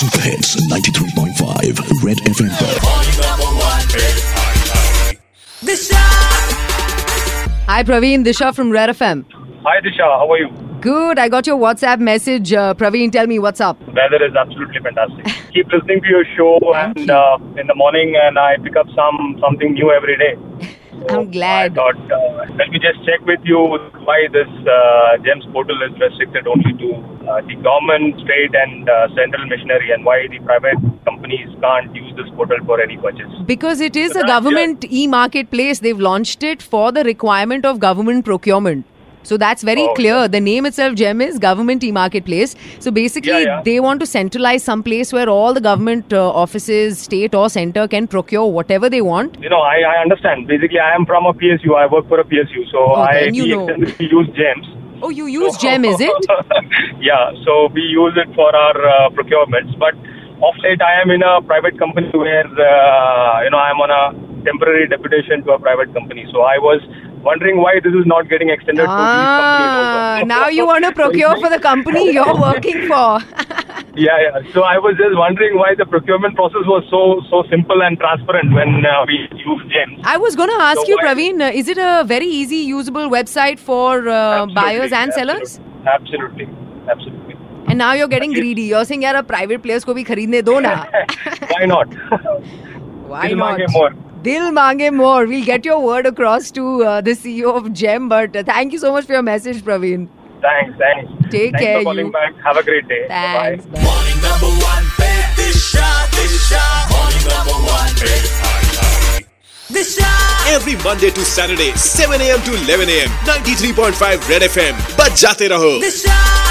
Super Hits 93.5 Red FM. Hi Praveen, Disha from Red FM. Hi Disha, how are you? Good. I got your WhatsApp message. Uh, Praveen, tell me what's up. Weather is absolutely fantastic. Keep listening to your show, and uh, in the morning, and I pick up some something new every day. So I'm glad. I thought uh, let me just check with you why this uh, GEMS portal is restricted only to uh, the government, state, and uh, central machinery, and why the private companies can't use this portal for any purchase. Because it is So a government e marketplace, they've launched it for the requirement of government procurement. So that's very Oh, clear. The name itself, GEM, is government e marketplace. So basically, Yeah, yeah. they want to centralize some place where all the government uh, offices, state or center, can procure whatever they want. You know, I, I understand. Basically, I am from a PSU. I work for a PSU, so Oh, I we extensively use GEMS. Oh, you use GEM, is it? yeah, so we use it for our uh, procurements. But of late, I am in a private company where uh, you know I am on a temporary deputation to a private company. So I was wondering why this is not getting extended ah, to these ah, companies now you want to procure for the company you're working for. yeah, yeah. So I was just wondering why the procurement process was so so simple and transparent when uh, we used GEMS. I was going to ask so you, why? Praveen, uh, is it a very easy, usable website for uh, buyers and absolutely, sellers? Absolutely, absolutely. And now you're getting greedy. You're saying, "Yeah, private players ko bhi kharidne do na." why not? why They'll not? More. Dil Mange More. We'll get your word across to uh, the CEO of GEM. But uh, thank you so much for your message, Praveen. Thanks, thanks. Take thanks care. for calling you. back. Have a great day. Thanks. Bye. Morning number one, Disha, Disha. Morning number one, Disha. Every Monday to Saturday, 7 a.m. to 11 a.m. 93.5 Red FM. Bajate raho. Disha.